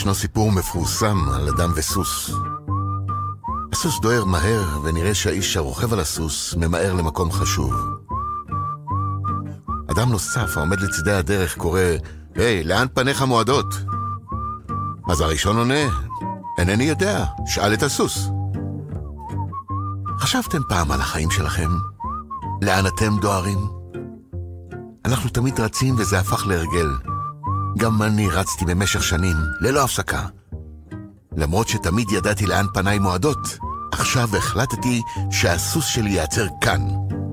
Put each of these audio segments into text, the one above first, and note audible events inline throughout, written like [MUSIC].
ישנו סיפור מפורסם על אדם וסוס. הסוס דוהר מהר, ונראה שהאיש הרוכב על הסוס ממהר למקום חשוב. אדם נוסף העומד לצידי הדרך קורא, היי, לאן פניך מועדות? אז הראשון עונה, אינני יודע, שאל את הסוס. חשבתם פעם על החיים שלכם? לאן אתם דוהרים? אנחנו תמיד רצים וזה הפך להרגל. גם אני רצתי במשך שנים, ללא הפסקה. למרות שתמיד ידעתי לאן פניי מועדות, עכשיו החלטתי שהסוס שלי ייעצר כאן,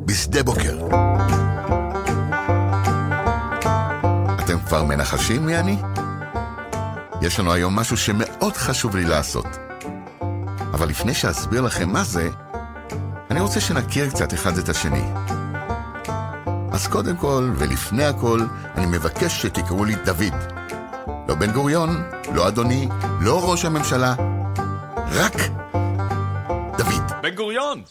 בשדה בוקר. אתם כבר מנחשים מי אני? יש לנו היום משהו שמאוד חשוב לי לעשות. אבל לפני שאסביר לכם מה זה, אני רוצה שנכיר קצת אחד את השני. אז קודם כל, ולפני הכל, אני מבקש שתקראו לי דוד. לא בן גוריון, לא אדוני, לא ראש הממשלה, רק דוד. בן גוריון,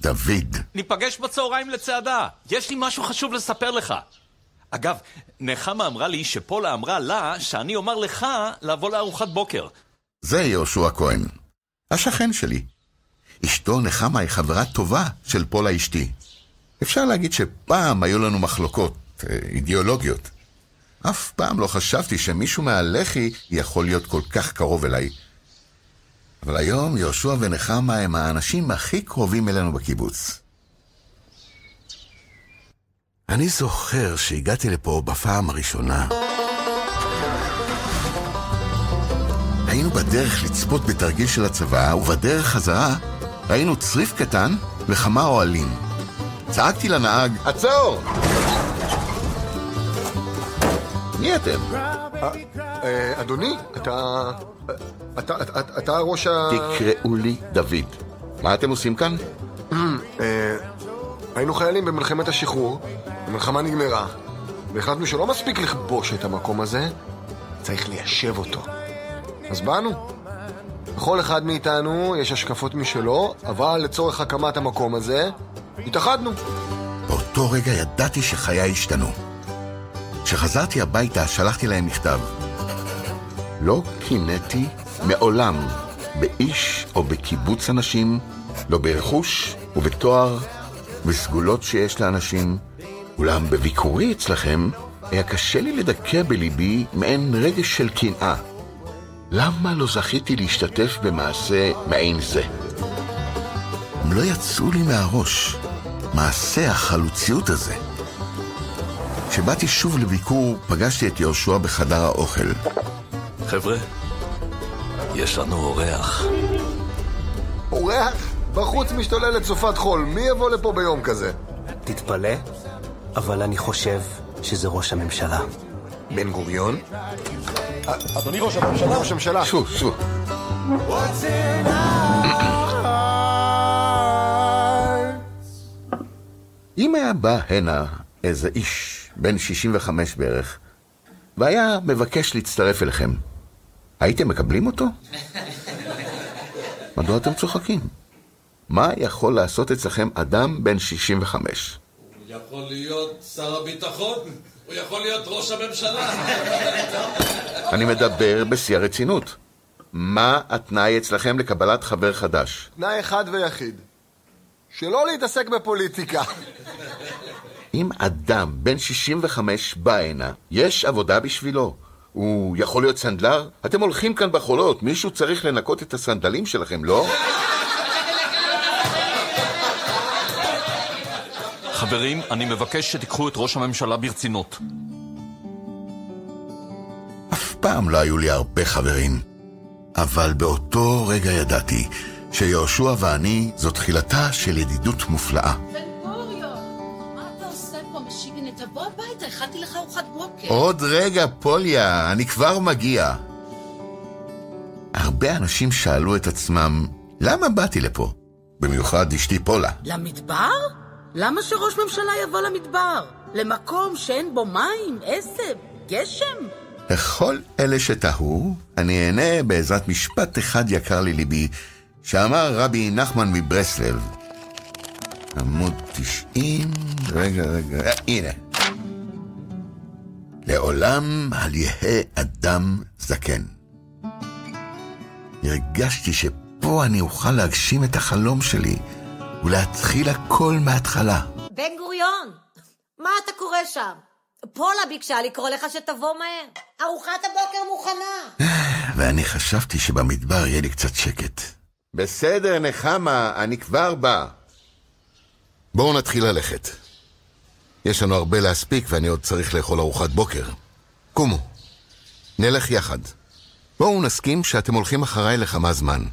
דוד. ניפגש בצהריים לצעדה. יש לי משהו חשוב לספר לך. אגב, נחמה אמרה לי שפולה אמרה לה שאני אומר לך לבוא לארוחת בוקר. זה יהושע כהן, השכן שלי. אשתו נחמה היא חברה טובה של פולה אשתי. אפשר להגיד שפעם היו לנו מחלוקות אה, אידיאולוגיות. אף פעם לא חשבתי שמישהו מהלח"י יכול להיות כל כך קרוב אליי. אבל היום יהושע ונחמה הם האנשים הכי קרובים אלינו בקיבוץ. אני זוכר שהגעתי לפה בפעם הראשונה. היינו בדרך לצפות בתרגיל של הצבא, ובדרך חזרה ראינו צריף קטן וכמה אוהלים. צעקתי לנהג, עצור! מי אתם? אה, אדוני, אתה... אתה, אתה, אתה ראש ה... תקראו לי דוד. מה אתם עושים כאן? אה, היינו חיילים במלחמת השחרור, המלחמה נגמרה, והחלטנו שלא מספיק לכבוש את המקום הזה, צריך ליישב אותו. אז באנו. לכל אחד מאיתנו יש השקפות משלו, אבל לצורך הקמת המקום הזה, התאחדנו. באותו רגע ידעתי שחיי השתנו. כשחזרתי הביתה שלחתי להם מכתב. לא קינאתי מעולם באיש או בקיבוץ אנשים, לא ברכוש ובתואר, בסגולות שיש לאנשים, אולם בביקורי אצלכם היה קשה לי לדכא בליבי מעין רגש של קנאה. למה לא זכיתי להשתתף במעשה מעין זה? הם לא יצאו לי מהראש, מעשה החלוציות הזה. כשבאתי שוב לביקור, פגשתי את יהושע בחדר האוכל. חבר'ה, יש לנו אורח. אורח? בחוץ משתוללת סופת חול, מי יבוא לפה ביום כזה? תתפלא, אבל אני חושב שזה ראש הממשלה. בן גוריון? אדוני ראש הממשלה. ראש הממשלה. שוב, שוב. אם היה בא הנה איזה איש, בן 65 בערך, והיה מבקש להצטרף אליכם, הייתם מקבלים אותו? [LAUGHS] מדוע אתם צוחקים? מה יכול לעשות אצלכם אדם בן 65? הוא יכול להיות שר הביטחון, הוא יכול להיות ראש הממשלה. [LAUGHS] אני מדבר בשיא הרצינות. מה התנאי אצלכם לקבלת חבר חדש? תנאי אחד ויחיד. שלא להתעסק בפוליטיקה. אם אדם בן 65 בא הנה, יש עבודה בשבילו. הוא יכול להיות סנדלר? אתם הולכים כאן בחולות, מישהו צריך לנקות את הסנדלים שלכם, לא? חברים, אני מבקש שתיקחו את ראש הממשלה ברצינות. אף פעם לא היו לי הרבה חברים. אבל באותו רגע ידעתי שיהושע ואני זו תחילתה של ידידות מופלאה. תבוא הביתה, הכנתי לך ארוחת בוקר. עוד רגע, פוליה, אני כבר מגיע. הרבה אנשים שאלו את עצמם, למה באתי לפה? במיוחד אשתי פולה. למדבר? למה שראש ממשלה יבוא למדבר? למקום שאין בו מים, עשב, גשם? לכל אלה שתהו, אני אענה בעזרת משפט אחד יקר לליבי, שאמר רבי נחמן מברסלב. עמוד 90, רגע, רגע, אה, הנה. לעולם אל יהא אדם זקן. הרגשתי שפה אני אוכל להגשים את החלום שלי ולהתחיל הכל מההתחלה. בן גוריון, מה אתה קורא שם? פולה ביקשה לקרוא לך שתבוא מהר. ארוחת הבוקר מוכנה. ואני חשבתי שבמדבר יהיה לי קצת שקט. בסדר, נחמה, אני כבר בא. בואו נתחיל ללכת. יש לנו הרבה להספיק ואני עוד צריך לאכול ארוחת בוקר. קומו, נלך יחד. בואו נסכים שאתם הולכים אחריי לכמה זמן.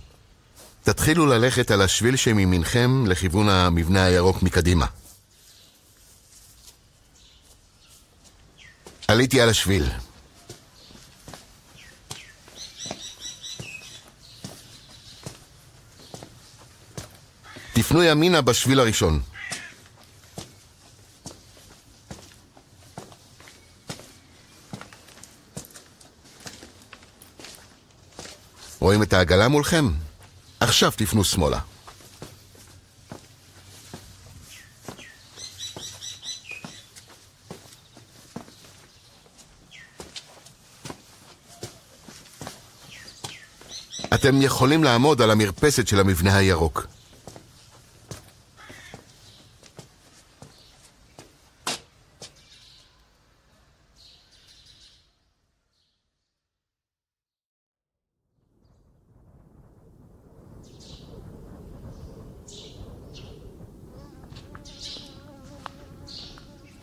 תתחילו ללכת על השביל שמימינכם לכיוון המבנה הירוק מקדימה. עליתי על השביל. תפנו ימינה בשביל הראשון. רואים את העגלה מולכם? עכשיו תפנו שמאלה. אתם יכולים לעמוד על המרפסת של המבנה הירוק.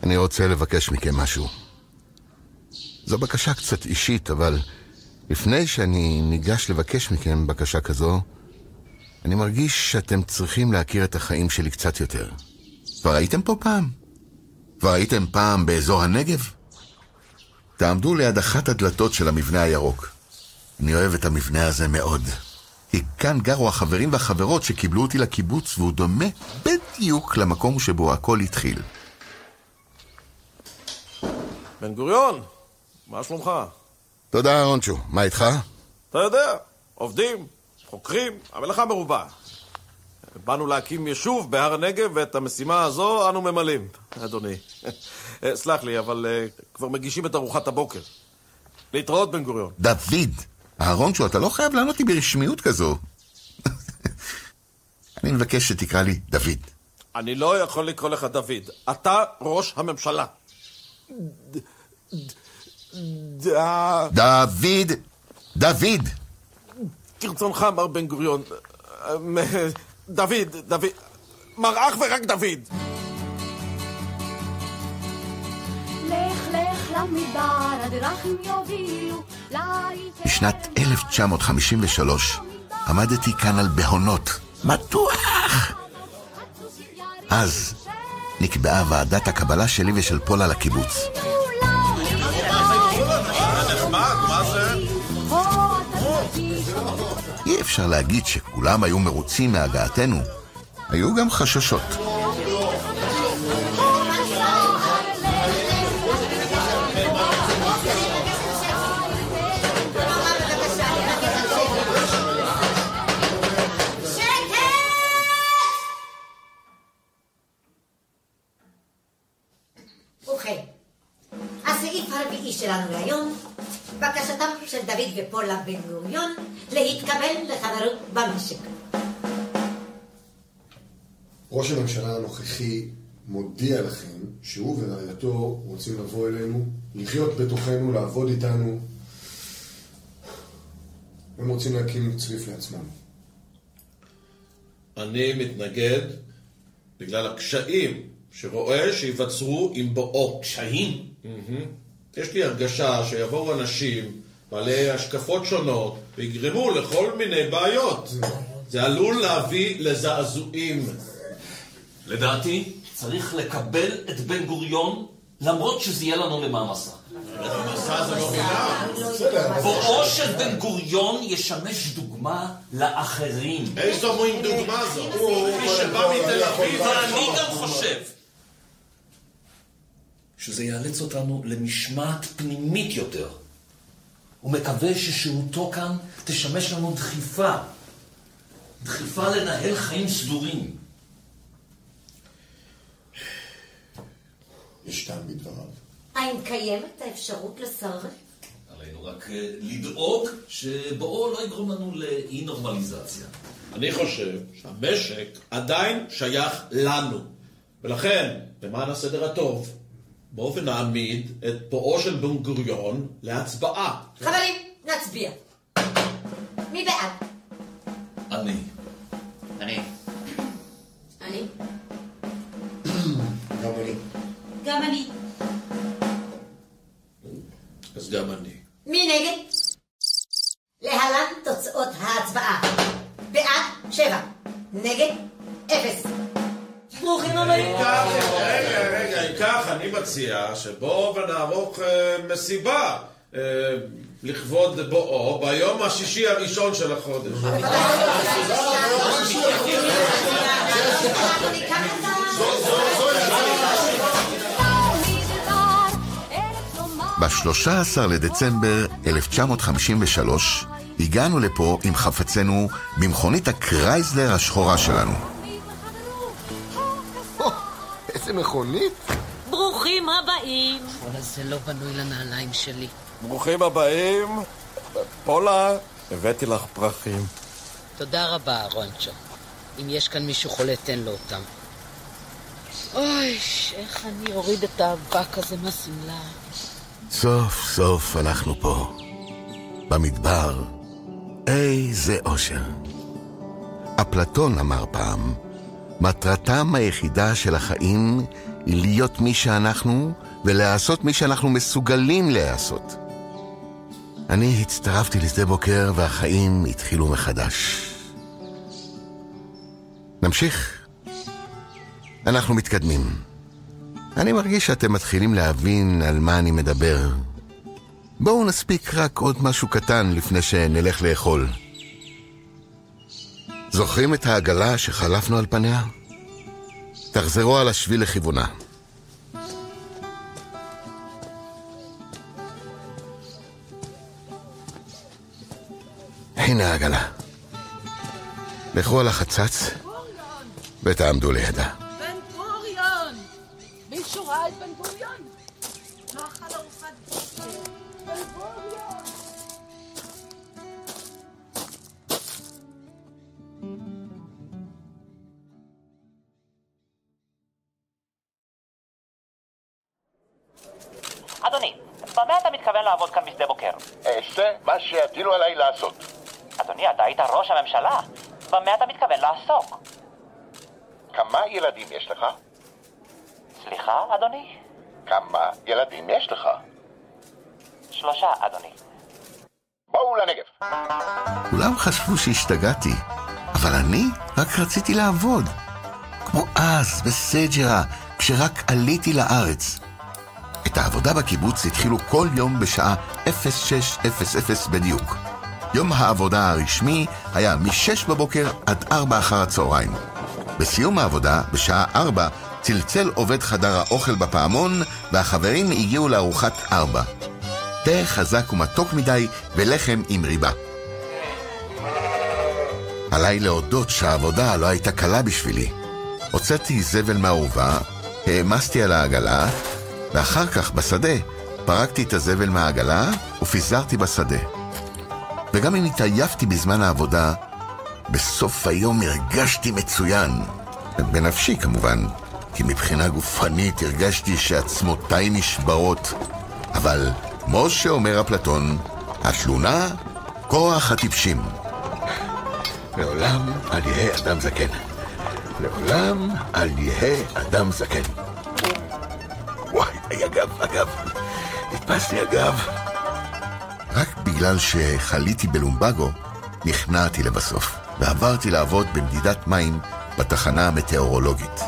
אני רוצה לבקש מכם משהו. זו בקשה קצת אישית, אבל לפני שאני ניגש לבקש מכם בקשה כזו, אני מרגיש שאתם צריכים להכיר את החיים שלי קצת יותר. כבר הייתם פה פעם? כבר הייתם פעם באזור הנגב? תעמדו ליד אחת הדלתות של המבנה הירוק. אני אוהב את המבנה הזה מאוד. כי כאן גרו החברים והחברות שקיבלו אותי לקיבוץ, והוא דומה בדיוק למקום שבו הכל התחיל. בן גוריון, מה שלומך? תודה, אהרונצ'ו. מה איתך? אתה יודע, עובדים, חוקרים, המלאכה מרובה. באנו להקים יישוב בהר הנגב, ואת המשימה הזו אנו ממלאים, אדוני. סלח לי, אבל uh, כבר מגישים את ארוחת הבוקר. להתראות, בן גוריון. דוד! אהרונצ'ו, אתה לא חייב לענות לי ברשמיות כזו. [LAUGHS] אני מבקש שתקרא לי דוד. אני לא יכול לקרוא לך דוד. אתה ראש הממשלה. ד... דוד! דוד! כרצונך, מר בן גוריון. דוד, דוד. מר אך ורק דוד. בשנת 1953 עמדתי כאן על בהונות. מתוח! אז נקבעה ועדת הקבלה שלי ושל פולה לקיבוץ. אפשר להגיד שכולם היו מרוצים מהגעתנו. היו גם חששות. ופולה בן גוריון להתקבל לחברות במשק. ראש הממשלה הנוכחי מודיע לכם שהוא ורעייתו רוצים לבוא אלינו, לחיות בתוכנו, לעבוד איתנו. הם רוצים להקים צריף לעצמם. אני מתנגד בגלל הקשיים שרואה שייווצרו עם בואו. קשיים? יש לי הרגשה שיבואו אנשים בעלי השקפות שונות ויגרמו לכל מיני בעיות. זה עלול להביא לזעזועים. לדעתי, צריך לקבל את בן גוריון, למרות שזה יהיה לנו למעמסה. לא מילה. בואו של בן גוריון ישמש דוגמה לאחרים. איזו מין דוגמה זו? מי שבא מתל אביב. ואני גם חושב שזה יאלץ אותנו למשמעת פנימית יותר. ומקווה ששהותו כאן תשמש לנו דחיפה. דחיפה לנהל חיים סדורים. יש טעם בדבריו. האם קיימת האפשרות לסרב? עלינו רק אה, לדאוג שבואו לא יגרום לנו לאי נורמליזציה. אני חושב שהמשק עדיין שייך לנו. ולכן, למען הסדר הטוב, בואו ונעמיד את בואו של בן גוריון להצבעה. חברים, נצביע. מי בעד? אני. אני. אני. גם אני. גם אני. אז גם אני. מי נגד? להלן תוצאות ההצבעה. בעד, שבע. נגד, אפס. ברוכים הבאים. רגע, רגע, אם כך, אני מציע שבואו ונערוך אה, מסיבה אה, לכבוד בואו ביום השישי הראשון של החודש. אנחנו ניקח את ה... ב-13 לדצמבר 1953 הגענו לפה עם חפצינו במכונית הקרייזלר השחורה שלנו. איזה מכונית? ברוכים הבאים. וואלה, זה לא בנוי לנעליים שלי. ברוכים הבאים. פולה, הבאתי לך פרחים. תודה רבה, רונצ'ו. אם יש כאן מישהו חולה, תן לו אותם. אוי, איך אני אוריד את האבק הזה מהשמלה. סוף סוף אנחנו פה, במדבר. איזה אושר. אפלטון אמר פעם, מטרתם היחידה של החיים היא להיות מי שאנחנו ולעשות מי שאנחנו מסוגלים להעשות. אני הצטרפתי לשדה בוקר והחיים התחילו מחדש. נמשיך. אנחנו מתקדמים. אני מרגיש שאתם מתחילים להבין על מה אני מדבר. בואו נספיק רק עוד משהו קטן לפני שנלך לאכול. זוכרים את העגלה שחלפנו על פניה? תחזרו על השביל לכיוונה. הנה העגלה. לכו על החצץ ותעמדו לידה. ראש הממשלה. במה אתה מתכוון לעסוק? כמה ילדים יש לך? סליחה, אדוני? כמה ילדים יש לך? שלושה, אדוני. בואו לנגב. כולם חשבו שהשתגעתי, אבל אני רק רציתי לעבוד. כמו אז, בסג'רה, כשרק עליתי לארץ. את העבודה בקיבוץ התחילו כל יום בשעה 06:00 בדיוק. יום העבודה הרשמי היה מ-6 בבוקר עד 4 אחר הצהריים. בסיום העבודה, בשעה 4, צלצל עובד חדר האוכל בפעמון, והחברים הגיעו לארוחת 4. תה חזק ומתוק מדי ולחם עם ריבה. עליי להודות שהעבודה לא הייתה קלה בשבילי. הוצאתי זבל מהאורווה, העמסתי על העגלה, ואחר כך, בשדה, פרקתי את הזבל מהעגלה ופיזרתי בשדה. וגם אם התעייפתי בזמן העבודה, בסוף היום הרגשתי מצוין. בנפשי כמובן, כי מבחינה גופנית הרגשתי שעצמותיי נשברות. אבל, כמו שאומר אפלטון, התלונה, כוח הטיפשים. לעולם אל יהא אדם זקן. לעולם אל יהא אדם זקן. וואי, אגב, אגב. נתפס לי אגב. בגלל שחליתי בלומבגו, נכנעתי לבסוף, ועברתי לעבוד במדידת מים בתחנה המטאורולוגית.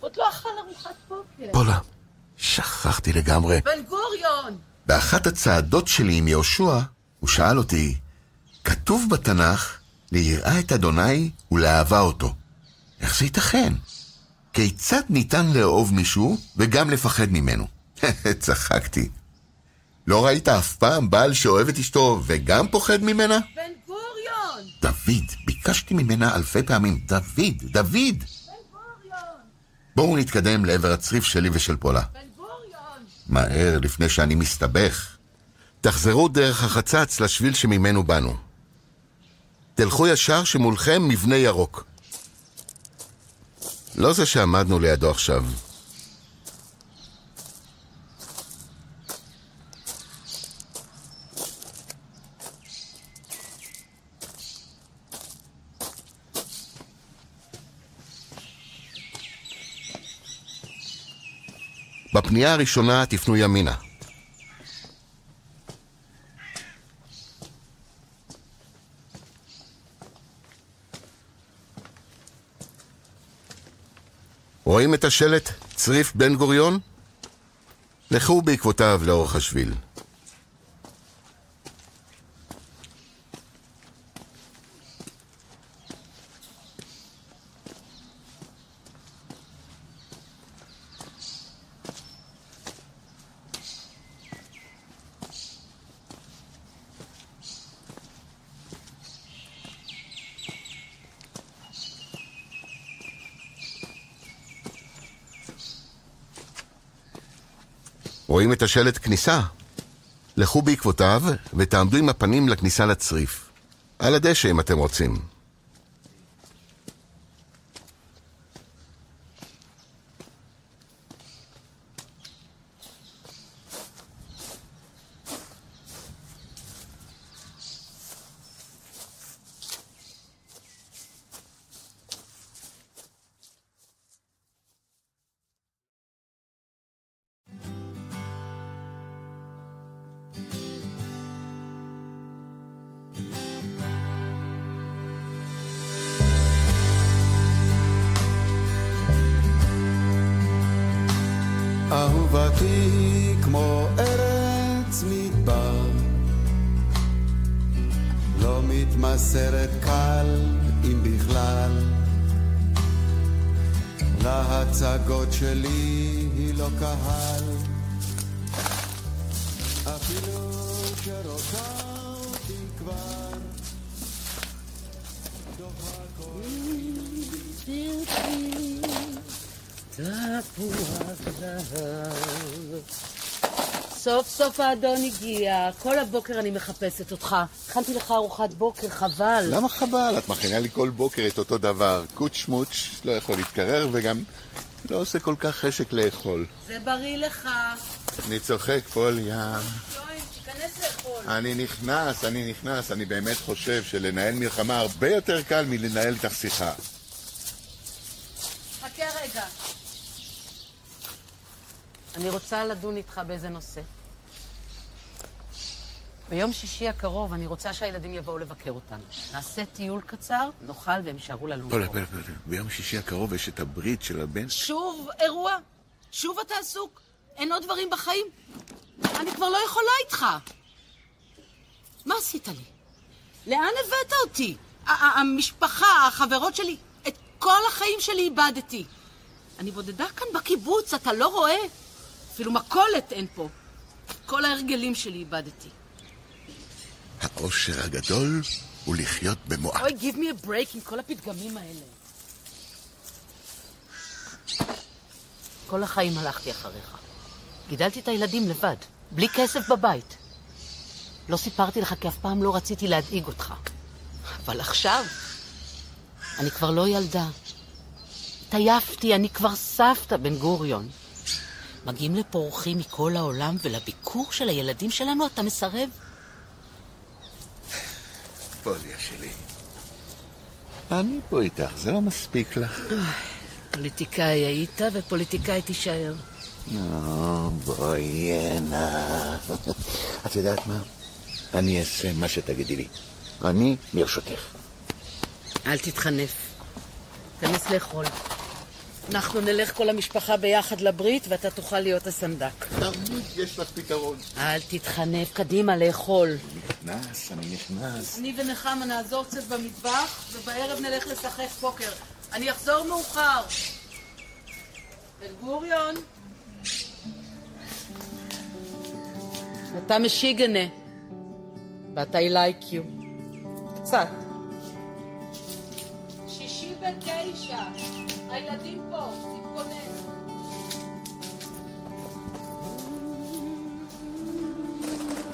עוד לא. פולה, שכחתי לגמרי. בן גוריון! באחת הצעדות שלי עם יהושע, הוא שאל אותי, כתוב בתנ"ך, ליראה את אדוני ולאהבה אותו. איך זה ייתכן? כיצד ניתן לאהוב מישהו וגם לפחד ממנו? [LAUGHS] צחקתי. לא ראית אף פעם בעל שאוהב את אשתו וגם פוחד ממנה? בן גוריון! דוד, ביקשתי ממנה אלפי פעמים, דוד, דוד! בן גוריון! בואו נתקדם לעבר הצריף שלי ושל פולה. מהר, לפני שאני מסתבך. תחזרו דרך החצץ לשביל שממנו באנו. תלכו ישר שמולכם מבנה ירוק. לא זה שעמדנו לידו עכשיו. בפנייה הראשונה תפנו ימינה. רואים את השלט צריף בן גוריון? לכו בעקבותיו לאורך השביל. רואים את השלט כניסה? לכו בעקבותיו ותעמדו עם הפנים לכניסה לצריף. על הדשא אם אתם רוצים. מתמסרת קל אם בכלל. להצגות שלי היא לא קהל, אפילו שרוצה אותי כבר. תפוח זהב. סוף סוף האדון הגיע, כל הבוקר אני מחפשת אותך. הכנתי לך ארוחת בוקר, חבל. למה חבל? את מכינה לי כל בוקר את אותו דבר. קוץ' שמוץ', לא יכול להתקרר וגם לא עושה כל כך חשק לאכול. זה בריא לך. אני צוחק, פוליה. אני נכנס, אני נכנס. אני באמת חושב שלנהל מלחמה הרבה יותר קל מלנהל איתך שיחה. חכה רגע. אני רוצה לדון איתך באיזה נושא. ביום שישי הקרוב אני רוצה שהילדים יבואו לבקר אותנו. נעשה טיול קצר, נאכל והם יישארו ללון. פולה, פולה, פולה. ביום שישי הקרוב יש את הברית של הבן. שוב אירוע? שוב אתה עסוק? אין עוד דברים בחיים? אני כבר לא יכולה איתך. מה עשית לי? לאן הבאת אותי? המשפחה, החברות שלי, את כל החיים שלי איבדתי. אני בודדה כאן בקיבוץ, אתה לא רואה? אפילו מכולת אין פה. כל ההרגלים שלי איבדתי. האושר הגדול הוא לחיות במועט. אוי, give me a break עם כל הפתגמים האלה. כל החיים הלכתי אחריך. גידלתי את הילדים לבד, בלי כסף בבית. לא סיפרתי לך כי אף פעם לא רציתי להדאיג אותך. אבל עכשיו, אני כבר לא ילדה. התעייפתי, אני כבר סבתא בן גוריון. מגיעים לפה אורחים מכל העולם, ולביקור של הילדים שלנו אתה מסרב? פוליה שלי. אני פה איתך, זה לא מספיק לך. פוליטיקאי היית ופוליטיקאי תישאר. נו, בואי הנה. את יודעת מה? אני אעשה מה שתגידי לי. אני ברשותך. אל תתחנף. תיכנס לאכול. אנחנו נלך כל המשפחה ביחד לברית, ואתה תוכל להיות הסנדק. תמיד יש לך פתרון. אל תתחנף, קדימה, לאכול. נכנס, אני נכנס. אני ונחמה נעזור קצת במטבח, ובערב נלך לשחק פוקר. אני אחזור מאוחר. בן גוריון. אתה משיגנה. but I like you. קצת. שישי בתשע. הילדים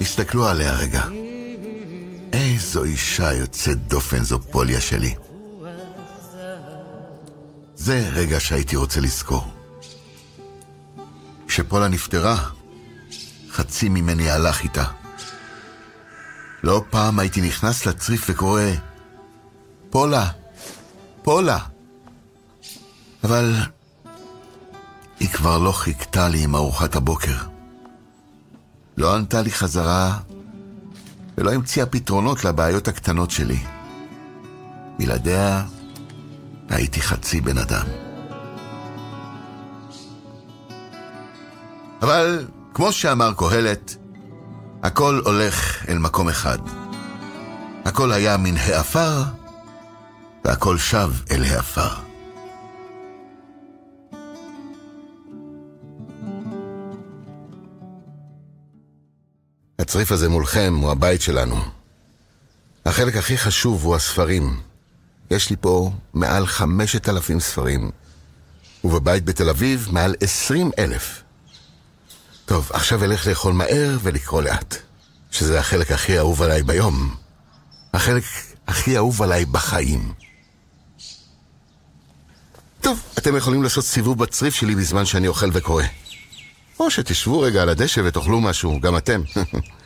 הסתכלו עליה רגע. איזו אישה יוצאת דופן זו פוליה שלי. זה רגע שהייתי רוצה לזכור. כשפולה נפטרה, חצי ממני הלך איתה. לא פעם הייתי נכנס לצריף וקורא, פולה, פולה. אבל היא כבר לא חיכתה לי עם ארוחת הבוקר. לא ענתה לי חזרה ולא המציאה פתרונות לבעיות הקטנות שלי. בלעדיה הייתי חצי בן אדם. אבל כמו שאמר קהלת, הכל הולך אל מקום אחד. הכל היה מן העפר, והכל שב אל העפר. הצריף הזה מולכם הוא הבית שלנו. החלק הכי חשוב הוא הספרים. יש לי פה מעל חמשת אלפים ספרים, ובבית בתל אביב מעל עשרים אלף. טוב, עכשיו אלך לאכול מהר ולקרוא לאט, שזה החלק הכי אהוב עליי ביום. החלק הכי אהוב עליי בחיים. טוב, אתם יכולים לעשות סיבוב בצריף שלי בזמן שאני אוכל וקורא. או שתשבו רגע על הדשא ותאכלו משהו, גם אתם. [LAUGHS]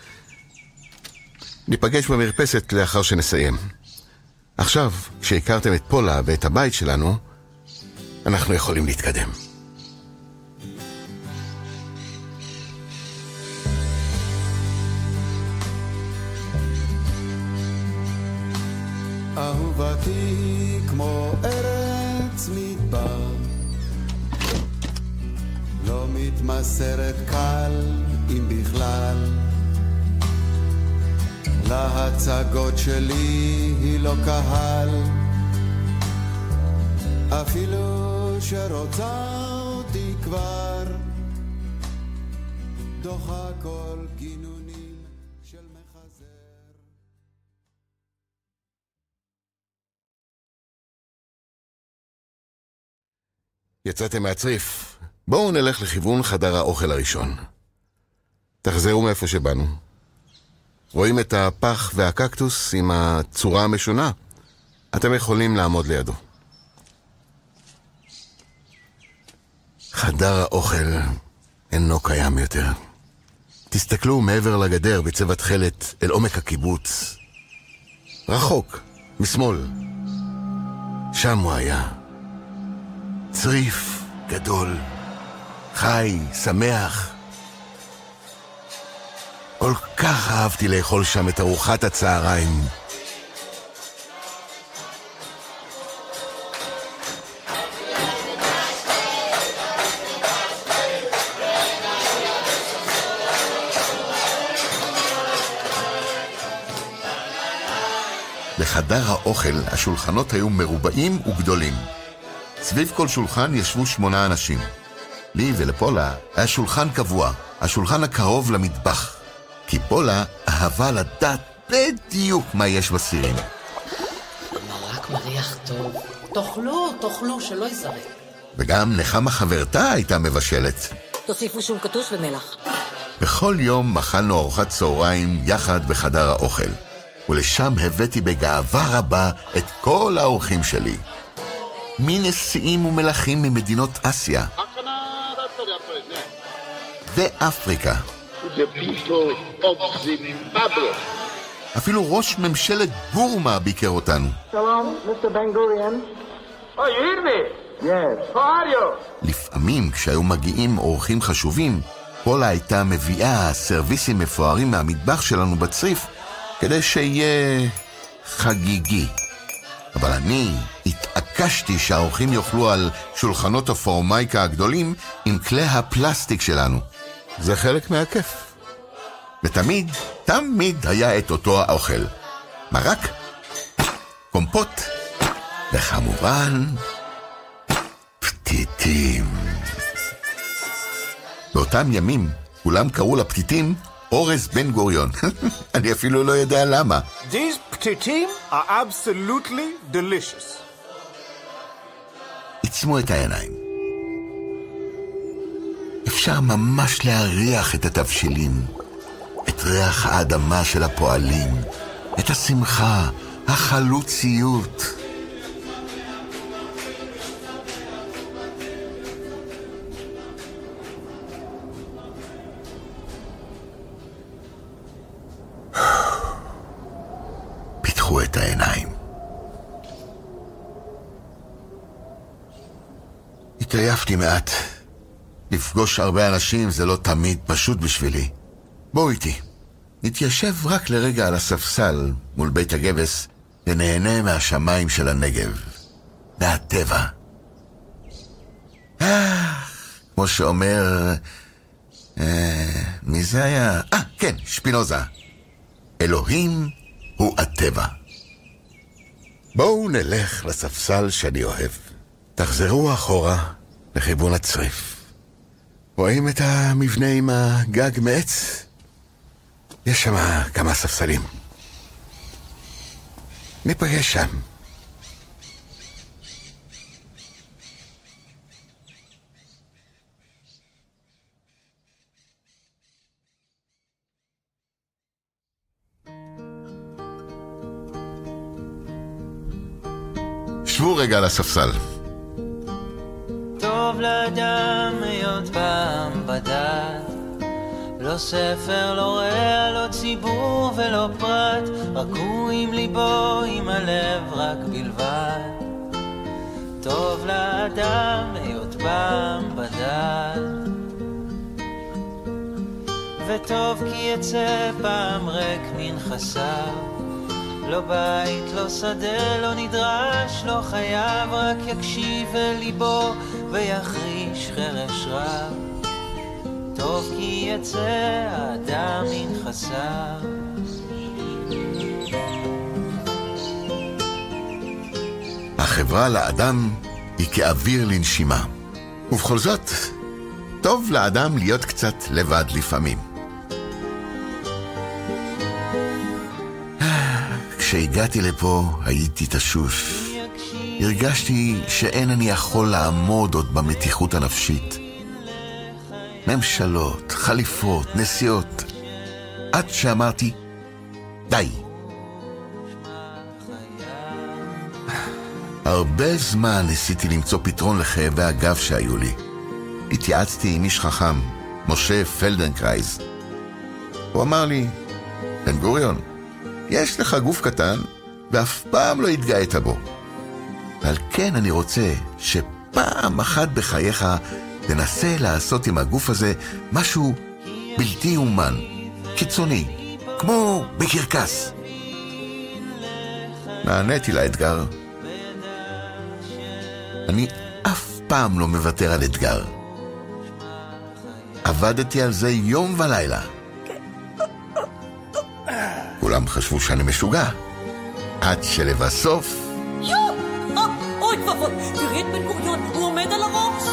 ניפגש במרפסת לאחר שנסיים. עכשיו, כשהכרתם את פולה ואת הבית שלנו, אנחנו יכולים להתקדם. אהובתי כמו ארץ מדבר לא מתמסרת קל אם בכלל להצגות שלי היא לא קהל אפילו שרוצה אותי כבר דוחה כל גינונים של מחזר יצאתם מהצריף. בואו נלך לכיוון חדר האוכל הראשון. תחזרו מאיפה שבאנו. רואים את הפח והקקטוס עם הצורה המשונה? אתם יכולים לעמוד לידו. חדר האוכל אינו קיים יותר. תסתכלו מעבר לגדר בצבע תכלת אל עומק הקיבוץ. רחוק, משמאל. שם הוא היה. צריף גדול, חי, שמח. כל כך אהבתי לאכול שם את ארוחת הצהריים. בחדר האוכל השולחנות היו מרובעים וגדולים. סביב כל שולחן ישבו שמונה אנשים. לי ולפולה היה שולחן קבוע, השולחן הקרוב למטבח. כי פולה אהבה לדעת בדיוק מה יש בסירים. מרק מריח טוב. תאכלו, תאכלו, שלא ייזרק. וגם נחמה חברתה הייתה מבשלת. תוסיפו שום כתוש ומלח. בכל יום אכלנו ארוחת צהריים יחד בחדר האוכל, ולשם הבאתי בגאווה רבה את כל האורחים שלי. מנשיאים ומלכים ממדינות אסיה ואפריקה. אפילו ראש ממשלת בורמה ביקר אותנו. Shalom, Mr. Bangurian. Oh, you hear me? Yes. How are you? לפעמים, כשהיו מגיעים אורחים חשובים, פולה הייתה מביאה סרוויסים מפוארים מהמטבח שלנו בצריף, כדי שיהיה חגיגי. אבל אני התעקשתי שהאורחים יאכלו על שולחנות הפורמייקה הגדולים עם כלי הפלסטיק שלנו. זה חלק מהכיף. ותמיד, תמיד היה את אותו האוכל. מרק, קומפוט, וכמובן, פתיתים. באותם ימים, כולם קראו לפתיתים אורז בן גוריון. [LAUGHS] אני אפילו לא יודע למה. These ptitim are absolutely delicious. עיצמו את העיניים. אפשר ממש להריח את התבשילים, את ריח האדמה של הפועלים, את השמחה, החלוציות. התעייפתי מעט. לפגוש הרבה אנשים זה לא תמיד פשוט בשבילי. בואו איתי. נתיישב רק לרגע על הספסל מול בית הגבס ונהנה מהשמיים של הנגב. מהטבע. אה, כמו שאומר... אה, מי זה היה? אה, כן, שפינוזה. אלוהים הוא הטבע. בואו נלך לספסל שאני אוהב. תחזרו אחורה לכיוון הצריף. רואים את המבנה עם הגג מעץ? יש שם כמה ספסלים. ניפגש שם. שבו רגע על הספסל. טוב לאדם היות פעם בדת לא ספר, לא רע, לא ציבור ולא פרט רק הוא עם ליבו, עם הלב רק בלבד. טוב לאדם היות פעם בדת וטוב כי יצא פעם ריק מנכסיו לא בית, לא שדה, לא נדרש, לא חייב, רק יקשיב אל ליבו ויחריש חרש רב. טוב כי יצא האדם מנכסיו. החברה לאדם היא כאוויר לנשימה. ובכל זאת, טוב לאדם להיות קצת לבד לפעמים. כשהגעתי לפה הייתי תשוש. הרגשתי שאין אני יכול לעמוד עוד במתיחות הנפשית. ממשלות, חליפות, נסיעות. עד שאמרתי, די. הרבה זמן ניסיתי למצוא פתרון לכאבי הגב שהיו לי. התייעצתי עם איש חכם, משה פלדנקרייז. הוא אמר לי, בן גוריון, יש לך גוף קטן, ואף פעם לא התגאית בו. ועל כן אני רוצה שפעם אחת בחייך תנסה לעשות עם הגוף הזה משהו בלתי אומן, קיצוני, כמו בקרקס. נעניתי לאתגר. אני אף פעם לא מוותר על אתגר. עבדתי על זה יום ולילה. כולם חשבו שאני משוגע. עד שלבסוף... יו! אה, אוי ואבוי, תראי את בן גוריון, הוא עומד על הראש.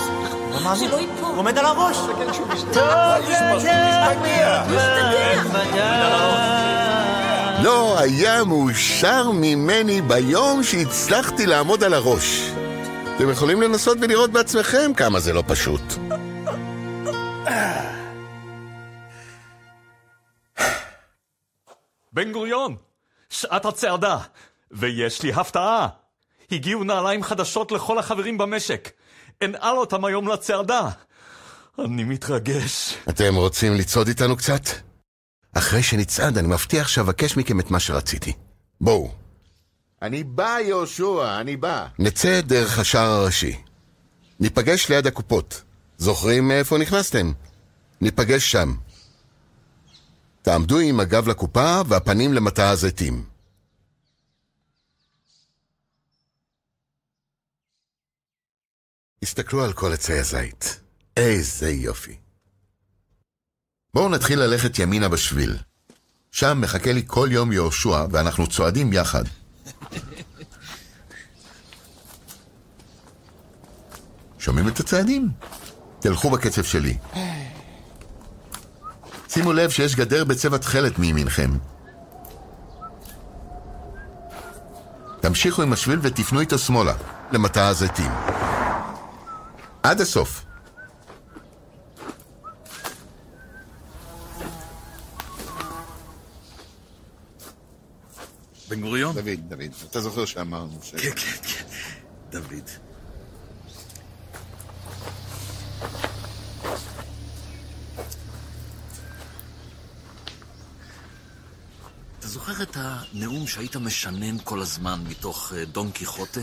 שלא ייפול. הוא עומד על הראש. לא היה מאושר ממני ביום שהצלחתי לעמוד על הראש. אתם יכולים לנסות ולראות בעצמכם כמה זה לא פשוט. בן גוריון, שעת הצעדה, ויש לי הפתעה. הגיעו נעליים חדשות לכל החברים במשק. אנעל אותם היום לצעדה. אני מתרגש. אתם רוצים לצעוד איתנו קצת? אחרי שנצעד, אני מבטיח שאבקש מכם את מה שרציתי. בואו. אני בא, יהושע, אני בא. נצא דרך השער הראשי. ניפגש ליד הקופות. זוכרים מאיפה נכנסתם? ניפגש שם. תעמדו עם הגב לקופה והפנים למטע הזיתים. הסתכלו על כל עצי הזית. איזה יופי. בואו נתחיל ללכת ימינה בשביל. שם מחכה לי כל יום יהושע, ואנחנו צועדים יחד. שומעים את הצעדים? תלכו בקצב שלי. שימו לב שיש גדר בצבע תכלת מימינכם. תמשיכו עם השביל ותפנו איתו שמאלה, למטע הזיתים. עד הסוף. בן גוריון? דוד, דוד. אתה זוכר שאמרנו ש... כן, כן, כן. דוד. אתה זוכר את הנאום שהיית משנן כל הזמן מתוך אה, דון קיחוטה?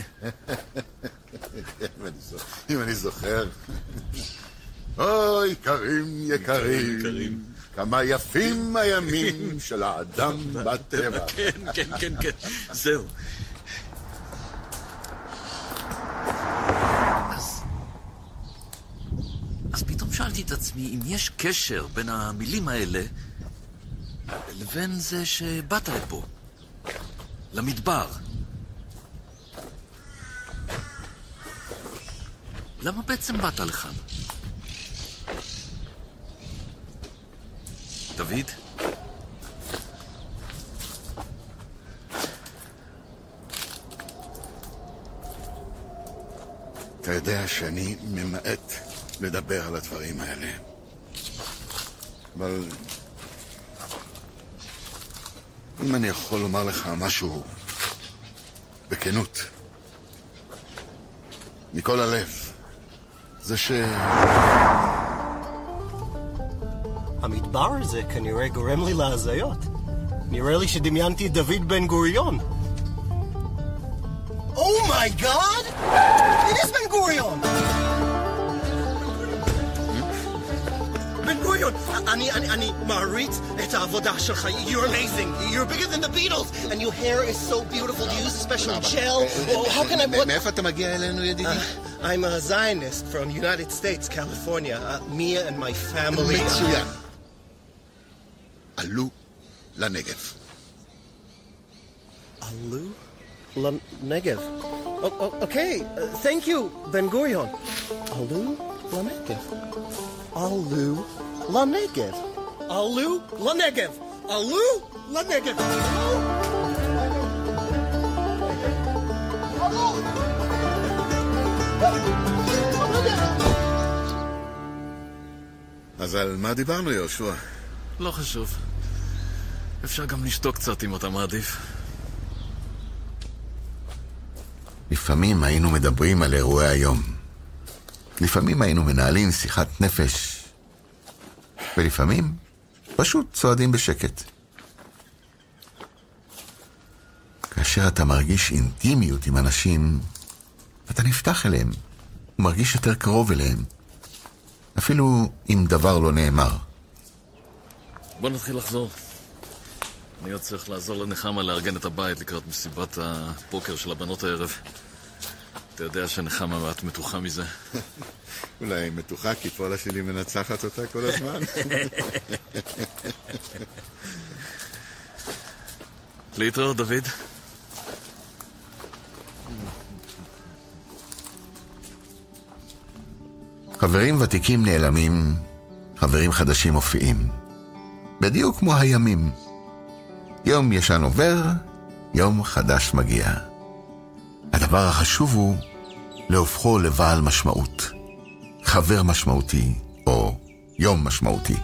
אם אני זוכר. אוי, יקרים, יקרים, כמה יפים הימים של האדם בטבע. [LAUGHS] כן, כן, כן, כן, זהו. אז... אז פתאום שאלתי את עצמי אם יש קשר בין המילים האלה לבין זה שבאת לפה, למדבר. למה בעצם באת לכאן? דוד? אתה יודע שאני ממעט לדבר על הדברים האלה. אבל אם אני יכול לומר לך משהו בכנות, מכל הלב, זה ש... המדבר הזה כנראה גורם לי להזיות. נראה לי שדמיינתי את דוד בן גוריון. Oh my God! It is בן גוריון! בן גוריון, אני, אני, אני מעריץ את העבודה שלך. You're amazing. You're bigger than the Beatles. And your hair is so beautiful. Do you use a special gel? Oh, how can I... What... מאיפה אתה מגיע אלינו, ידידי? Uh, I'm a Zionist from United States, California. Uh, Mia and my family... מצוין. עלו לנגב. עלו לנגב. אוקיי, thank you, בן גוריון. עלו לנגב. עלו לנגב. עלו לנגב. עלו לנגב. אז על מה דיברנו, יהושע? לא חשוב. אפשר גם לשתוק קצת אם אתה מעדיף. לפעמים היינו מדברים על אירועי היום. לפעמים היינו מנהלים שיחת נפש. ולפעמים פשוט צועדים בשקט. כאשר אתה מרגיש אינטימיות עם אנשים, אתה נפתח אליהם, ומרגיש יותר קרוב אליהם. אפילו אם דבר לא נאמר. בוא נתחיל לחזור. אני עוד צריך לעזור לנחמה לארגן את הבית לקראת מסיבת הפוקר של הבנות הערב. אתה יודע שנחמה מעט מתוחה מזה. [LAUGHS] אולי היא מתוחה כי פולה שלי מנצחת אותה כל הזמן. [LAUGHS] להתראות, דוד. חברים ותיקים נעלמים, חברים חדשים מופיעים. בדיוק כמו הימים. יום ישן עובר, יום חדש מגיע. הדבר החשוב הוא להופכו לבעל משמעות. חבר משמעותי, או יום משמעותי.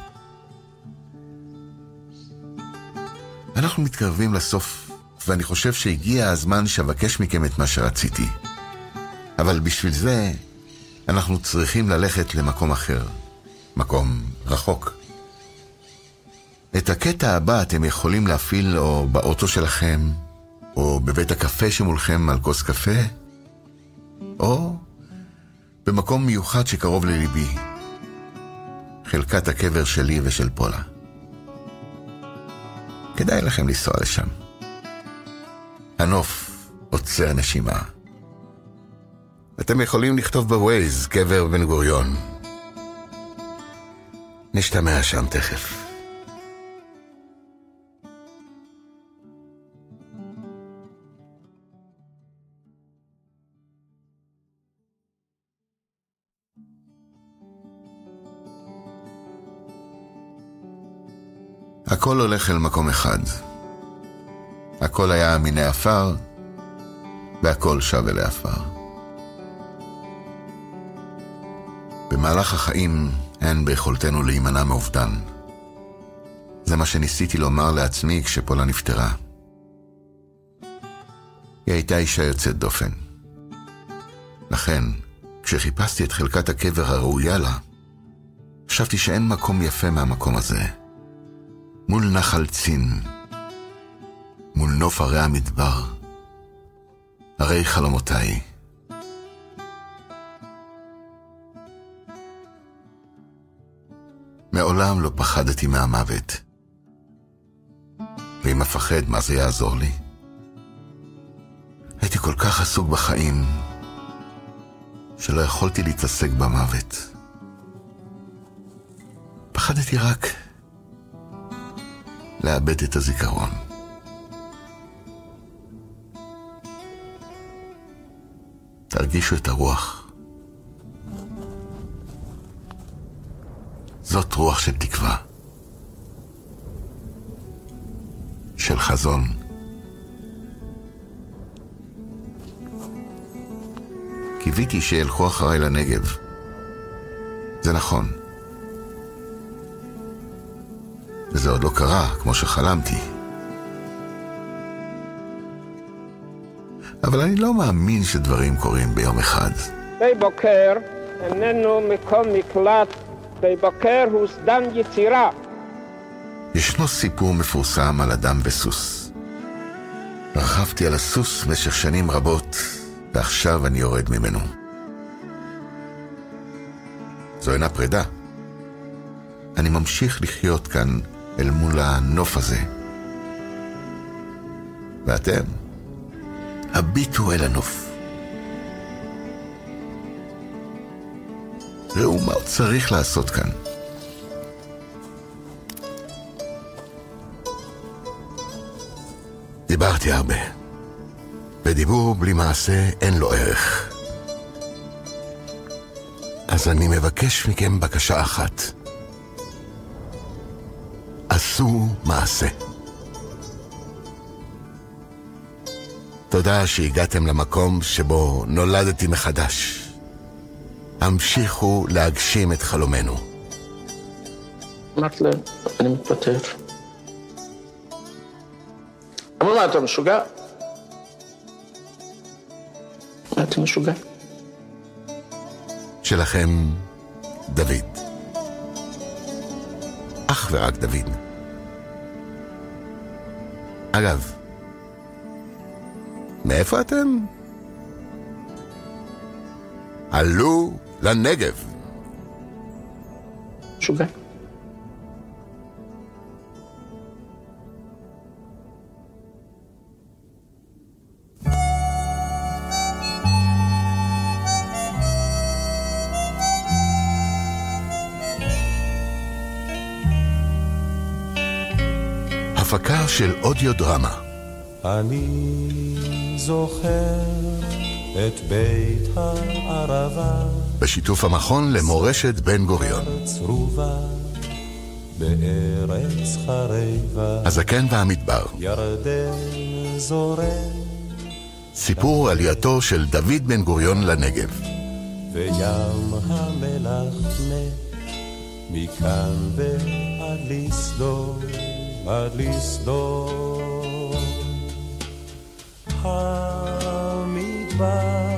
אנחנו מתקרבים לסוף, ואני חושב שהגיע הזמן שאבקש מכם את מה שרציתי. אבל בשביל זה, אנחנו צריכים ללכת למקום אחר. מקום רחוק. את הקטע הבא אתם יכולים להפעיל או באוטו שלכם, או בבית הקפה שמולכם על כוס קפה, או במקום מיוחד שקרוב לליבי, חלקת הקבר שלי ושל פולה. כדאי לכם לנסוע לשם. הנוף עוצר נשימה. אתם יכולים לכתוב בווייז קבר בן גוריון. נשתמע שם תכף. הכל הולך אל מקום אחד. הכל היה מיני עפר, והכל שב אל העפר. במהלך החיים אין ביכולתנו להימנע מאובדן. זה מה שניסיתי לומר לעצמי כשפולה נפטרה. היא הייתה אישה יוצאת דופן. לכן, כשחיפשתי את חלקת הקבר הראויה לה, חשבתי שאין מקום יפה מהמקום הזה. מול נחל צין, מול נוף הרי המדבר, הרי חלומותיי. מעולם לא פחדתי מהמוות. ואם אפחד, מה זה יעזור לי? הייתי כל כך עסוק בחיים, שלא יכולתי להתעסק במוות. פחדתי רק לאבד את הזיכרון. תרגישו את הרוח. זאת רוח של תקווה, של חזון. קיוויתי שילכו אחריי לנגב. זה נכון. וזה עוד לא קרה כמו שחלמתי. אבל אני לא מאמין שדברים קורים ביום אחד. שדה בוקר איננו מקום מקלט, שדה בוקר הוא סדם יצירה. ישנו סיפור מפורסם על אדם וסוס. רכבתי על הסוס במשך שנים רבות, ועכשיו אני יורד ממנו. זו אינה פרידה. אני ממשיך לחיות כאן אל מול הנוף הזה. ואתם, הביטו אל הנוף. ראו מה עוד צריך לעשות כאן. דיברתי הרבה, ודיבור בלי מעשה אין לו ערך. אז אני מבקש מכם בקשה אחת. עשו מעשה. תודה שהגעתם למקום שבו נולדתי מחדש. המשיכו להגשים את חלומנו. אמרתי להם, אני מתפטר. אמרו לה, אתה משוגע? אמרתי, משוגע. שלכם, דוד. אך ורק דוד. אגב, מאיפה אתם? עלו לנגב. משוגע. הפקה של אודיו דרמה. אני זוכר את בית הערבה בשיתוף המכון למורשת בן גוריון. צרובה בארץ חרבה הזקן והמדבר. ירדן זורם סיפור עלייתו של דוד בן גוריון לנגב. וים המלח מת מכאן ועד לסדום עד לסדום המדבר